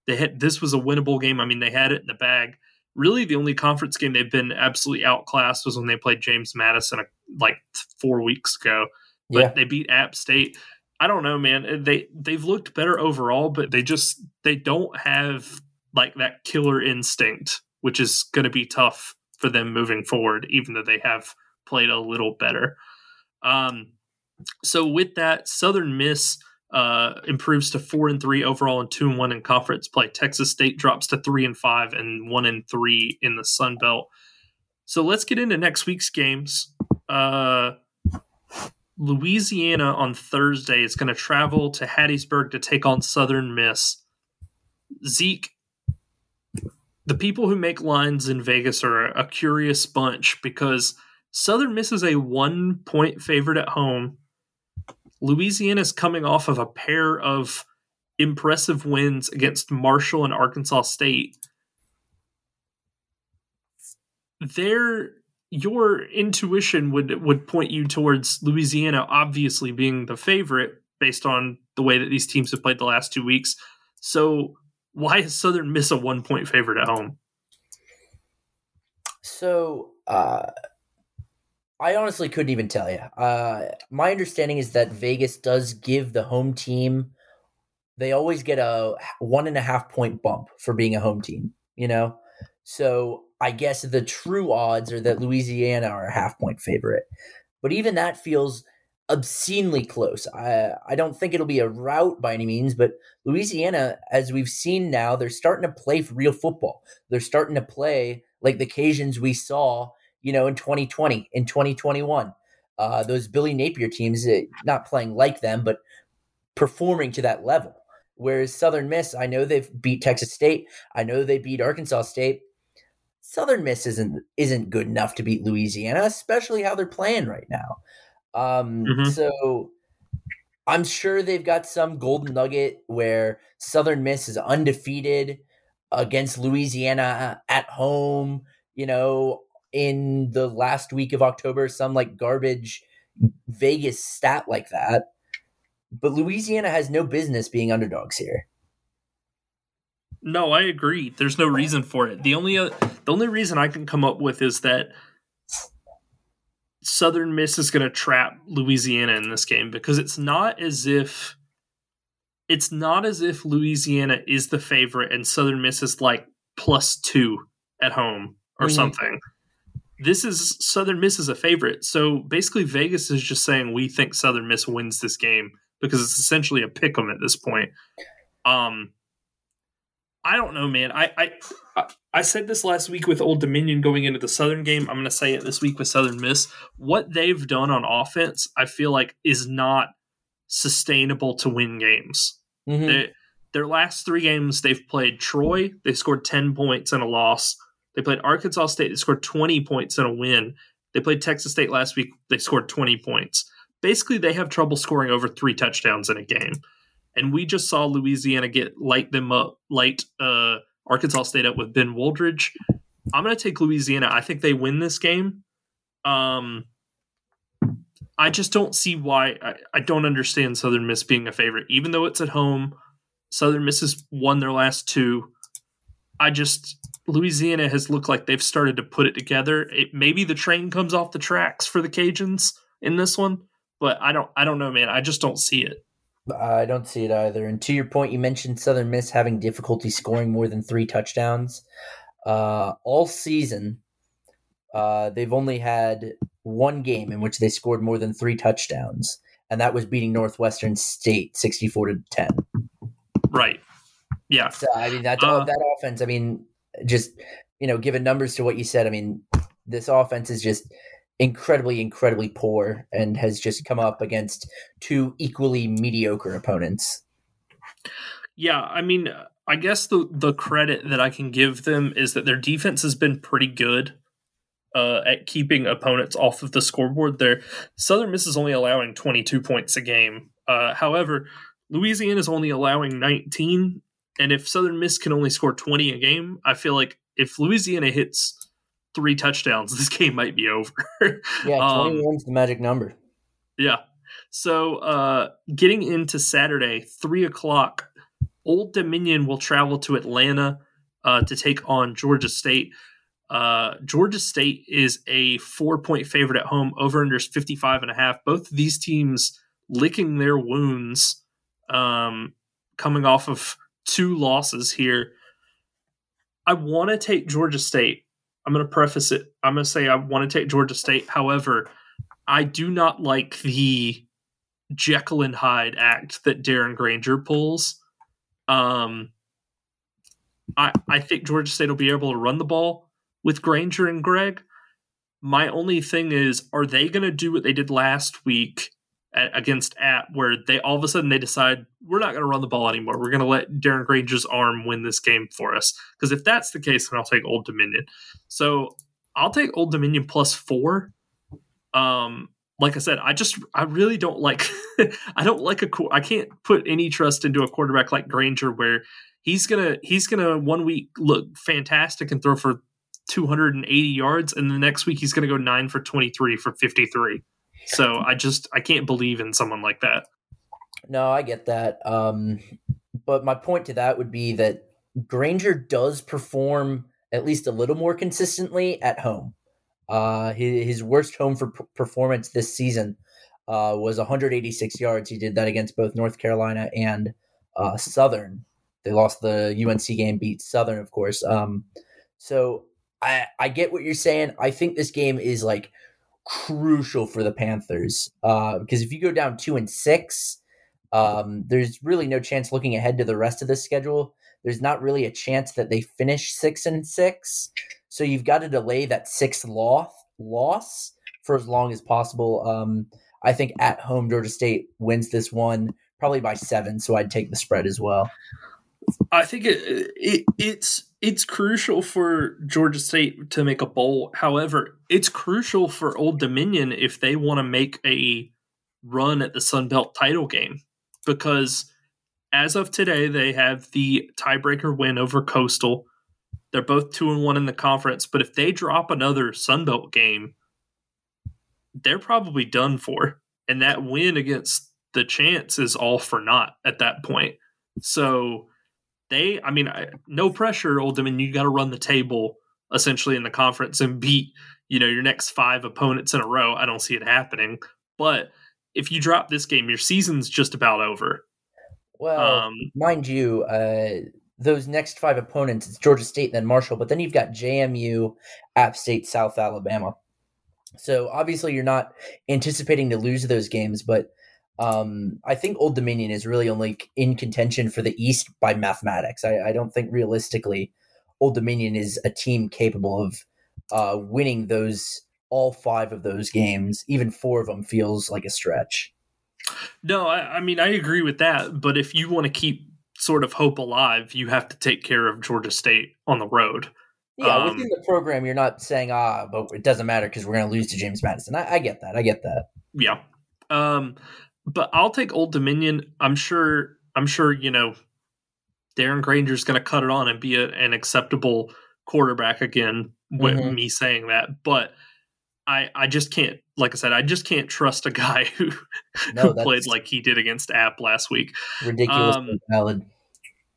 They had this was a winnable game. I mean, they had it in the bag. Really, the only conference game they've been absolutely outclassed was when they played James Madison uh, like four weeks ago. But yeah. they beat App State. I don't know, man. They they've looked better overall, but they just they don't have like that killer instinct, which is going to be tough for them moving forward, even though they have played a little better. Um, so with that, Southern Miss uh, improves to four and three overall and two and one in conference play. Texas State drops to three and five and one and three in the Sun Belt. So let's get into next week's games. Uh, Louisiana on Thursday is going to travel to Hattiesburg to take on Southern Miss. Zeke, the people who make lines in Vegas are a curious bunch because Southern Miss is a one point favorite at home. Louisiana is coming off of a pair of impressive wins against Marshall and Arkansas State. They're your intuition would would point you towards Louisiana obviously being the favorite based on the way that these teams have played the last two weeks. So why is Southern Miss a one point favorite at home? So uh, I honestly couldn't even tell you. Uh, my understanding is that Vegas does give the home team. They always get a one and a half point bump for being a home team. You know, so I guess the true odds are that Louisiana are a half point favorite. But even that feels obscenely close. I I don't think it'll be a rout by any means, but Louisiana, as we've seen now, they're starting to play real football. They're starting to play like the Cajuns we saw, you know, in 2020, in 2021. Uh, those Billy Napier teams, eh, not playing like them, but performing to that level. Whereas Southern Miss, I know they've beat Texas State. I know they beat Arkansas State. Southern Miss isn't isn't good enough to beat Louisiana, especially how they're playing right now. Um, mm-hmm. So I'm sure they've got some golden nugget where Southern Miss is undefeated against Louisiana at home. You know, in the last week of October, some like garbage Vegas stat like that. But Louisiana has no business being underdogs here. No, I agree. There's no reason for it. The only uh, the only reason I can come up with is that Southern Miss is going to trap Louisiana in this game because it's not as if it's not as if Louisiana is the favorite and Southern Miss is like plus two at home or mm-hmm. something. this is Southern Miss is a favorite. So basically, Vegas is just saying we think Southern Miss wins this game because it's essentially a pick 'em at this point. Um, I don't know, man. I, I I said this last week with Old Dominion going into the Southern game. I'm going to say it this week with Southern Miss. What they've done on offense, I feel like, is not sustainable to win games. Mhm. They, their last three games, they've played Troy. They scored 10 points and a loss. They played Arkansas State. They scored 20 points and a win. They played Texas State last week. They scored 20 points. Basically, they have trouble scoring over three touchdowns in a game. And we just saw Louisiana get light them up, light uh, Arkansas State up with Ben Wooldridge. I'm going to take Louisiana. I think they win this game. Um, I just don't see why. I, I don't understand Southern Miss being a favorite, even though it's at home. Southern Miss has won their last two. I just Louisiana has looked like they've started to put it together. It, maybe the train comes off the tracks for the Cajuns in this one, but I don't. I don't know, man. I just don't see it. I don't see it either. And to your point, you mentioned Southern Miss having difficulty scoring more than three touchdowns. Uh, all season, uh, they've only had one game in which they scored more than three touchdowns, and that was beating Northwestern State sixty-four to ten. Right? Yeah. So I mean that Uh, that offense. I mean, just you know, given numbers to what you said, I mean, this offense is just incredibly, incredibly poor, and has just come up against two equally mediocre opponents. Yeah, I mean, I guess the the credit that I can give them is that their defense has been pretty good uh, at keeping opponents off of the scoreboard. There, Southern Miss is only allowing 22 points a game. Uh, however, Louisiana is only allowing 19, and if Southern Miss can only score 20 a game, I feel like if Louisiana hits three touchdowns, this game might be over. Yeah, Um, twenty-one's the magic number. Yeah. So uh getting into Saturday, three o'clock, Old Dominion will travel to Atlanta uh to take on Georgia State. Uh Georgia State is a four point favorite at home, over under is 55 and a half. Both of these teams licking their wounds, um, coming off of two losses here. I want to take Georgia State. I'm going to preface it. I'm going to say I want to take Georgia State. However, I do not like the Jekyll and Hyde act that Darren Grainger pulls. Um, I I think Georgia State will be able to run the ball with Grainger and Greg. My only thing is, are they going to do what they did last week against App, where they all of a sudden they decide we're not going to run the ball anymore. We're going to let Darren Grainger's arm win this game for us. Because if that's the case, then I'll take Old Dominion. So I'll take Old Dominion plus four um like i said i just i really don't like i don't like a i can't put any trust into a quarterback like grainger where he's gonna he's gonna one week look fantastic and throw for 280 yards and the next week he's gonna go 9 for 23 for 53 so i just i can't believe in someone like that No, I get that. Um, but my point to that would be that Grainger does perform at least a little more consistently at home. Uh, his, worst home for p- performance this season uh, was 186 yards. He did that against both North Carolina and uh, Southern. They lost the UNC game, beat Southern, of course. Um, so I I get what you're saying. I think this game is like crucial for the Panthers uh, because if you go down two and six, um, there's really no chance looking ahead to the rest of the schedule. There's not really a chance that they finish six and six. So you've got to delay that sixth loss loss for as long as possible. Um, I think at home Georgia State wins this one probably by seven, so I'd take the spread as well. I think it, it it's it's crucial for Georgia State to make a bowl. However, it's crucial for Old Dominion if they want to make a run at the Sun Belt title game because as of today they have the tiebreaker win over Coastal. They're both 2 and 1 in the conference, but if they drop another Sun Belt game, they're probably done for. And that win against the Chance is all for naught at that point. So they, I mean, I, no pressure, Old Dominion. You got to run the table essentially in the conference and beat, you know, your next five opponents in a row. I don't see it happening. But if you drop this game, your season's just about over. Well, Um, mind you, uh, those next five opponents, it's Georgia State, then Marshall, but then you've got JMU, App State, South Alabama. So obviously, you're not anticipating to lose those games, but um, I think Old Dominion is really only in contention for the East by mathematics. I, I don't think realistically Old Dominion is a team capable of uh, winning those all five of those games. Even four of them feels like a stretch. No, I, I mean I agree with that. But if you want to keep sort of hope alive, you have to take care of Georgia State on the road. Yeah, um, within the program, you're not saying ah, but it doesn't matter because we're going to lose to James Madison. I, I, get that. I get that. Yeah. Um, but I'll take Old Dominion. I'm sure. I'm sure you know. Darren Grainger's going to cut it on and be a, an acceptable quarterback again. With mm-hmm. me saying that, but I I just can't. Like I said, I just can't trust a guy who no, who played like he did against App last week. Ridiculous, um, valid.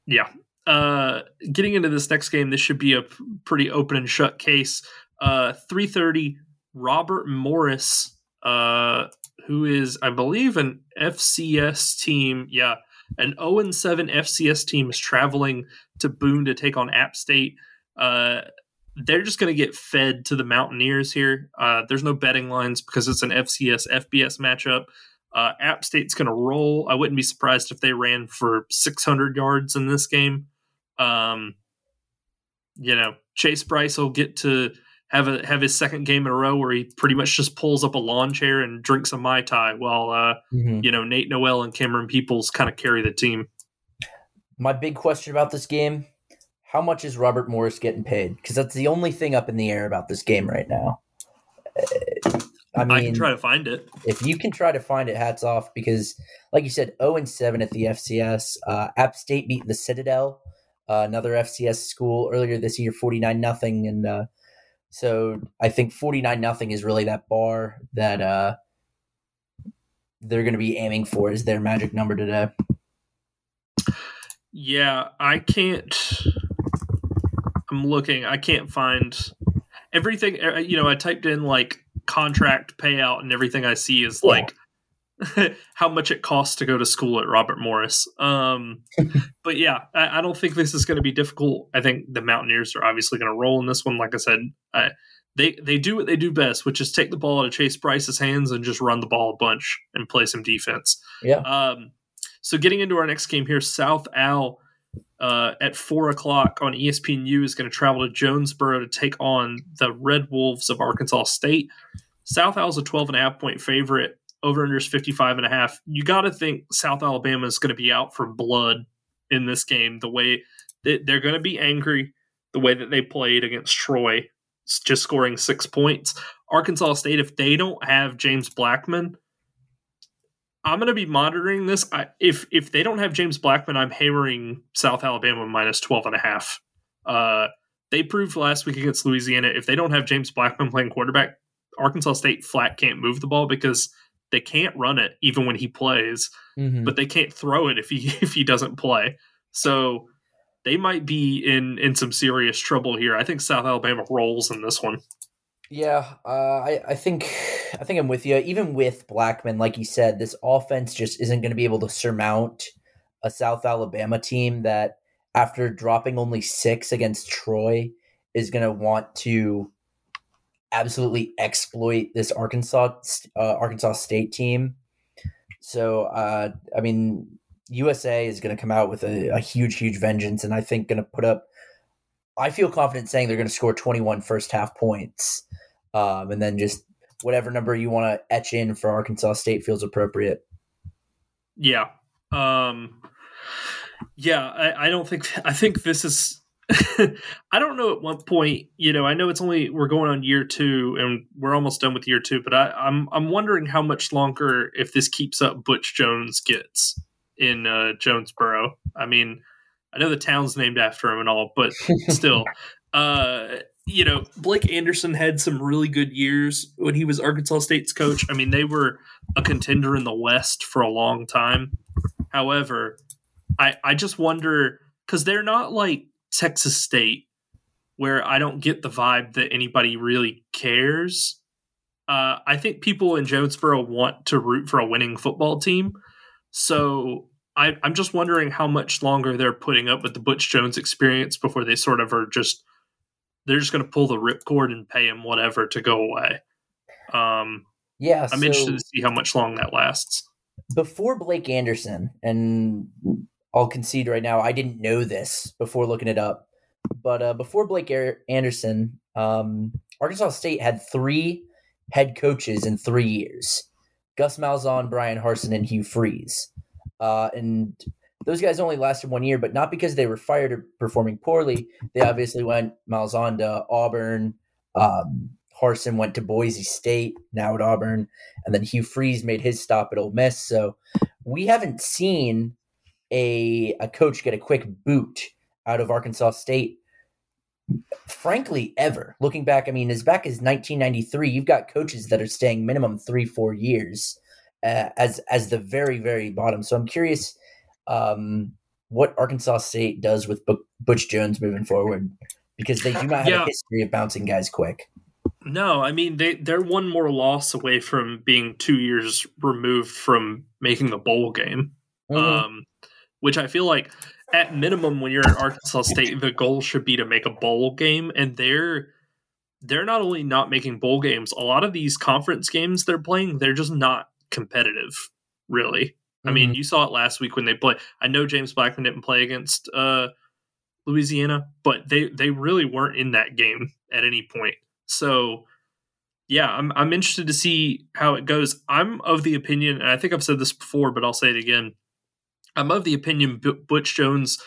Yeah. Uh, getting into this next game, this should be a pretty open and shut case. Uh, three thirty. Robert Morris uh, who is, I believe, an FCS team. Yeah, an 0 7 FCS team is traveling to Boone to take on App State. Uh, they're just going to get fed to the Mountaineers here. Uh, there's no betting lines because it's an FCS FBS matchup. Uh, App State's going to roll. I wouldn't be surprised if they ran for 600 yards in this game. Um, you know, Chase Brice will get to have a have his second game in a row where he pretty much just pulls up a lawn chair and drinks a mai tai while uh, mm-hmm. you know Nate Noel and Camerun Peoples kind of carry the team. My big question about this game: How much is Robert Morris getting paid? Because that's the only thing up in the air about this game right now. I mean, I can try to find it. If you can try to find it, hats off. Because, like you said, zero oh and seven at the FCS. Uh, App State beat the Citadel, uh, another FCS school earlier this year, forty nine nothing, and uh, so I think 49 nothing is really that bar that uh, they're going to be aiming for is their magic number today. Yeah, I can't. I'm looking. I can't find everything. Uh, you know, I typed in like contract payout, and everything I see is yeah. like how much it costs to go to school at Robert Morris. Um, but yeah, I, I, don't think this is going to be difficult. I think the Mountaineers are obviously going to roll in this one. Like I said, I, they they do what they do best, which is take the ball out of Chase Brice's hands and just run the ball a bunch and play some defense. Yeah. Um, so getting into our next game here, South Al. Uh, at four o'clock on ESPNU is going to travel to Jonesboro to take on the Red Wolves of Arkansas State. South Al is a 12 and a half point favorite over under is 55 and a half. You got to think South Alabama is going to be out for blood in this game. The way that they're going to be angry, the way that they played against Troy, just scoring six points. Arkansas State, if they don't have James Blackman, I'm going to be monitoring this. I, if if they don't have James Blackman, I'm hammering South Alabama minus 12 and a half. Uh, they proved last week against Louisiana if they don't have James Blackman playing quarterback, Arkansas State flat can't move the ball because they can't run it even when he plays, mm-hmm. but they can't throw it if he if he doesn't play. So they might be in in some serious trouble here. I think South Alabama rolls in this one. Yeah, uh, I I think I think I'm with you. Even with Blackman, like you said, this offense just isn't going to be able to surmount a South Alabama team that, after dropping only six against Troy, is going to want to absolutely exploit this Arkansas uh, Arkansas State team. So uh, I mean, USA is going to come out with a, a, huge, huge vengeance, and I think going to put up. I feel confident saying they're going to score 21 first half points, um, and then just whatever number you want to etch in for Arkansas State feels appropriate. Yeah, um, yeah. I, I don't think I think this is I don't know at what point, you know, I know it's only we're going on year two and we're almost done with year two, but I, I'm I'm wondering how much longer if this keeps up Butch Jones gets in uh, Jonesboro. I mean, I know the town's named after him and all, but still, uh, you know, Blake Anderson had some really good years when he was Arkansas State's coach. I mean, they were a contender in the West for a long time. However, I I just wonder because they're not like Texas State, where I don't get the vibe that anybody really cares. Uh, I think people in Jonesboro want to root for a winning football team. So I, I'm just wondering how much longer they're putting up with the Butch Jones experience before they sort of are just they're just going to pull the ripcord and pay him whatever to go away. Um, yeah, I'm so interested to see how much long that lasts. before Blake Anderson, and I'll concede right now, I didn't know this before looking it up, but uh, before Blake Anderson, um, Arkansas State had three head coaches in three years: Gus Malzahn, Bryan Harsin, and Hugh Freeze. Uh, and those guys only lasted one year, but not because they were fired or performing poorly. They obviously went Malzahn to Auburn. Um, Harsin went to Boise State, now at Auburn, and then Hugh Freeze made his stop at Ole Miss. So we haven't seen a a coach get a quick boot out of Arkansas State. Frankly, ever looking back, I mean, as back as 1993, you've got coaches that are staying minimum three, four years uh, as as the very, very bottom. So I'm curious um, what Arkansas State does with Bu- Butch Jones moving forward because they do not have Yeah. a history of bouncing guys quick. No, I mean they they're one more loss away from being two years removed from making the bowl game. Mhm. Um, which I feel like at minimum when you're at Arkansas State, the goal should be to make a bowl game, and they're they're not only not making bowl games, a lot of these conference games they're playing, they're just not competitive, really. I mean, you saw it last week when they play. I know James Blackman didn't play against uh, Louisiana, but they they really weren't in that game at any point. So, yeah, I'm I'm interested to see how it goes. I'm of the opinion, and I think I've said this before, but I'll say it again. I'm of the opinion Butch Jones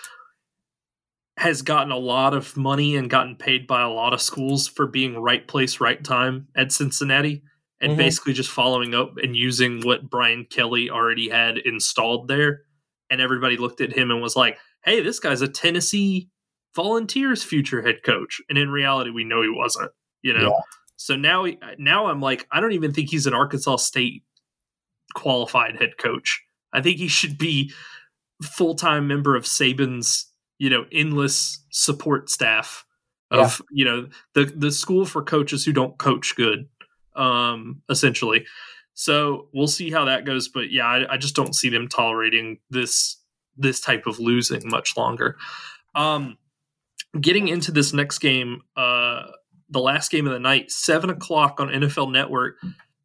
has gotten a lot of money and gotten paid by a lot of schools for being right place, right time at Cincinnati, and Mhm. basically just following up and using what Brian Kelly already had installed there. And everybody looked at him and was like, "Hey, this guy's a Tennessee Volunteers future head coach," and in reality, we know he wasn't. You know. Yeah. So now, he- now I'm like, I don't even think he's an Arkansas State qualified head coach. I think he should be full time member of Saban's, you know, endless support staff of you know the the school for coaches who don't coach good, um, essentially. So we'll see how that goes, but yeah, I, I just don't see them tolerating this this type of losing much longer. Um, getting into this next game, uh, the last game of the night, seven o'clock on NFL Network.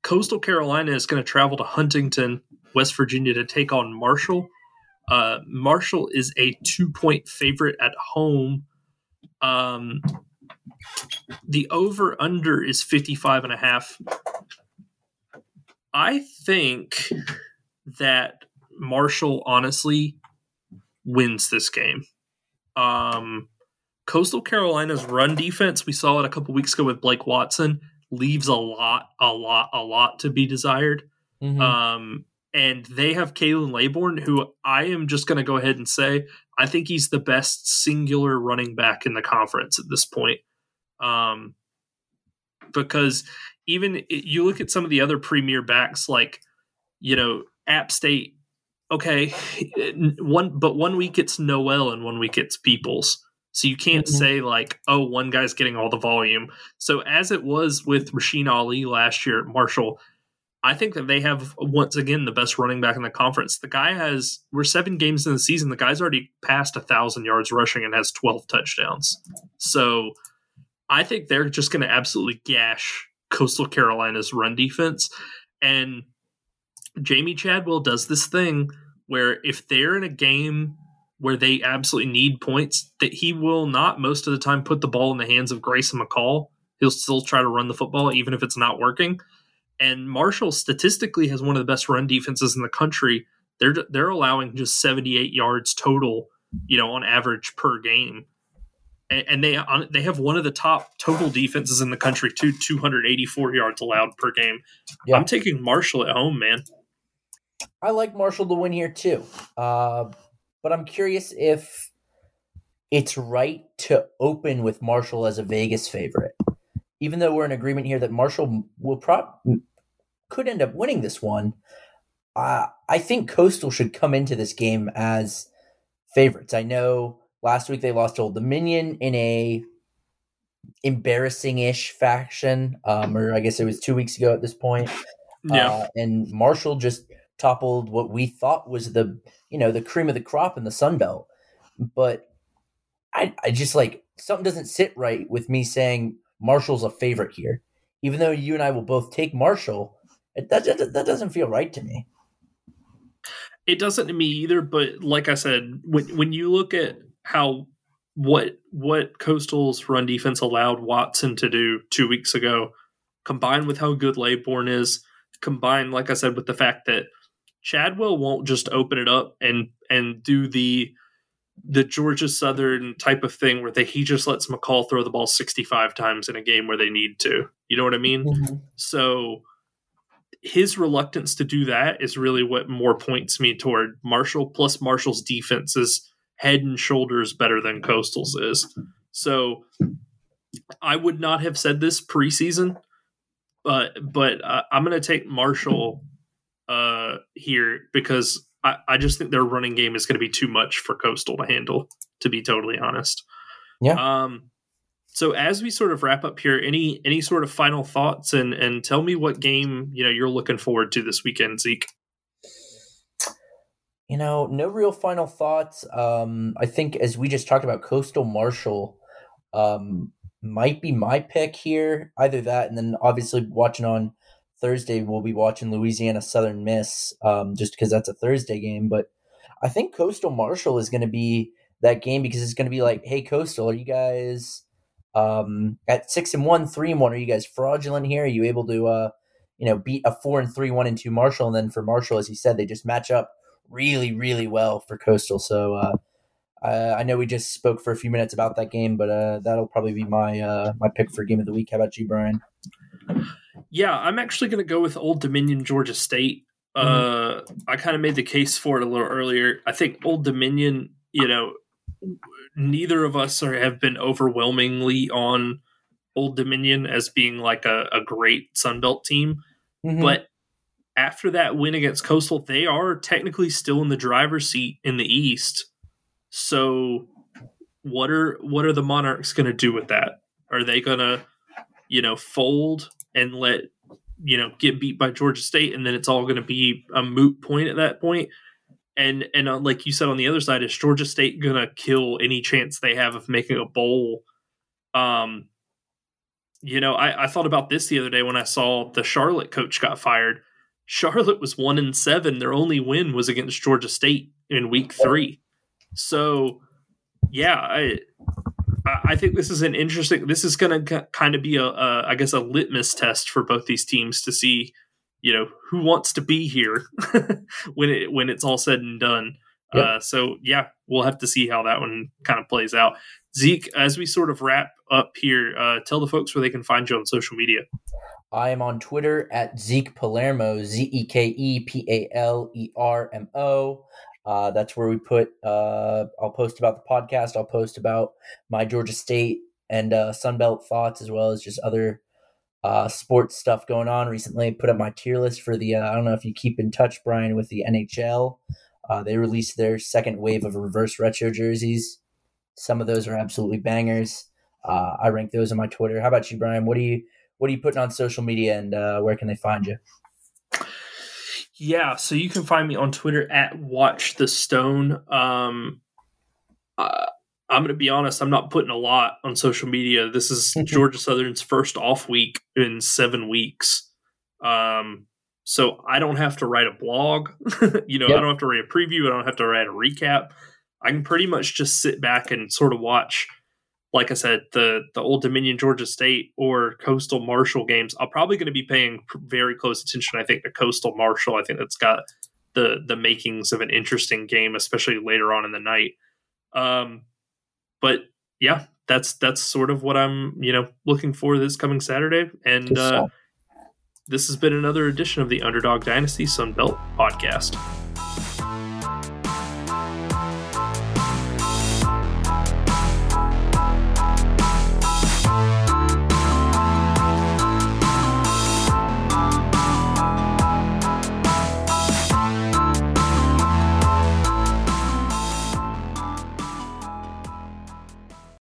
Coastal Carolina is going to travel to Huntington, West Virginia, to take on Marshall. Uh, Marshall is a two point favorite at home. Um, the over under is 55 and a half. I think that Marshall honestly wins this game. Um, Coastal Carolina's run defense, we saw it a couple weeks ago with Blake Watson, leaves a lot, a lot, a lot to be desired. Mhm. Um, and they have Khalan Laborn, who I am just going to go ahead and say I think he's the best singular running back in the conference at this point. Um, because even i- you look at some of the other premier backs, like you know App State. Okay, one but one week it's Noel and one week it's Peoples. So you can't Mhm. say like, oh, one guy's getting all the volume. So as it was with Rasheen Ali last year at Marshall, I think that they have once again the best running back in the conference. The guy has we're seven games in the season. The guy's already passed a thousand yards rushing and has twelve touchdowns. So I think they're just going to absolutely gash Coastal Carolina's run defense. And Jamie Chadwell does this thing where if they're in a game where they absolutely need points, that he will not most of the time put the ball in the hands of Grayson McCall. He'll still try to run the football even if it's not working. And Marshall statistically has one of the best run defenses in the country. They're they're allowing just 78 yards total, you know, on average per game. And, and they on, they have one of the top total defenses in the country too, 284 yards allowed per game. Yeah. I'm taking Marshall at home, man. I like Marshall to win here too. Uh, but I'm curious if it's right to open with Marshall as a Vegas favorite. Even though we're in agreement here that Marshall will pro- could end up winning this one, uh, I think Coastal should come into this game as favorites. I know last week they lost to Old Dominion in a embarrassing-ish fashion, um, or I guess it was two weeks ago at this point. Uh, and Marshall just toppled what we thought was the you know the cream of the crop in the Sun Belt. But I I just like something doesn't sit right with me saying Marshall's a favorite here, even though you and I will both take Marshall. It, that, that that doesn't feel right to me. It doesn't to me either. But like I said, when when you look at how what what Coastal's run defense allowed Watson to do two weeks ago, combined with how good Laborn is, combined, like I said, with the fact that Chadwell won't just open it up and and do the the Georgia Southern type of thing where they, he just lets McCall throw the ball 65 times in a game where they need to. You know what I mean? Mm-hmm. So his reluctance to do that is really what more points me toward Marshall. Plus, Marshall's defense is head and shoulders better than Coastal's is. So I would not have said this preseason, but but uh, I'm going to take Marshall uh, here because I, I just think their running game is going to be too much for Coastal to handle. To be totally honest, yeah. Um, so as we sort of wrap up here, any any sort of final thoughts and and tell me what game you know you're looking forward to this weekend, Zeke. You know, no real final thoughts. Um, I think as we just talked about, Coastal Marshall um, might be my pick here. Either that, and then obviously watching on Thursday, we'll be watching Louisiana Southern Miss, um, just because that's a Thursday game. But I think Coastal Marshall is going to be that game because it's going to be like, hey, Coastal, are you guys um, at six and one, three and one? Are you guys fraudulent here? Are you able to, uh, you know, beat a four and three, one and two Marshall? And then for Marshall, as he said, they just match up really, really well for Coastal. So uh, I know we just spoke for a few minutes about that game, but uh, that'll probably be my uh, my pick for game of the week. How about you, Brian? Yeah, I'm actually going to go with Old Dominion, Georgia State. Mm-hmm. Uh, I kind of made the case for it a little earlier. I think Old Dominion, you know, neither of us are, have been overwhelmingly on Old Dominion as being like a, a great Sunbelt team. Mm-hmm. But after that win against Coastal, they are technically still in the driver's seat in the East. So what are what are the Monarchs going to do with that? Are they going to, you know, fold and let you know get beat by Georgia State, and then it's all going to be a moot point at that point. And and uh, like you said on the other side, is Georgia State going to kill any chance they have of making a bowl? Um, you know, I, I thought about this the other day when I saw the Charlotte coach got fired. Charlotte was one in seven. Their only win was against Georgia State in week three. So, yeah, I I think this is an interesting. This is going to kind of be a, a, I guess, a litmus test for both these teams to see, you know, who wants to be here when it when it's all said and done. Yep. Uh, so yeah, we'll have to see how that one kind of plays out. Zeke, as we sort of wrap up here, uh, tell the folks where they can find you on social media. I am on Twitter at Zeke Palermo, Z E K E P A L E R M O. Uh, that's where we put. Uh, I'll post about the podcast. I'll post about my Georgia State and uh, Sunbelt thoughts, as well as just other uh, sports stuff going on. Recently, put up my tier list for the. Uh, I don't know if you keep in touch, Brian, with the NHL. Uh, they released their second wave of reverse retro jerseys. Some of those are absolutely bangers. Uh, I rank those on my Twitter. How about you, Brian? What are you What are you putting on social media, and uh, where can they find you? Yeah, so you can find me on Twitter at Watch the Stone. Um, uh, I'm going to be honest, I'm not putting a lot on social media. This is Georgia Southern's first off week in seven weeks. Um, so I don't have to write a blog. you know, yep. I don't have to write a preview. I don't have to write a recap. I can pretty much just sit back and sort of watch like I said, the the Old Dominion Georgia State or Coastal Marshall games, I'm probably going to be paying very close attention. I think to Coastal Marshall. I think that's got the the makings of an interesting game, especially later on in the night. Um, but yeah, that's that's sort of what I'm you know looking for this coming Saturday, and uh, this has been another edition of the Underdog Dynasty Sun Belt podcast.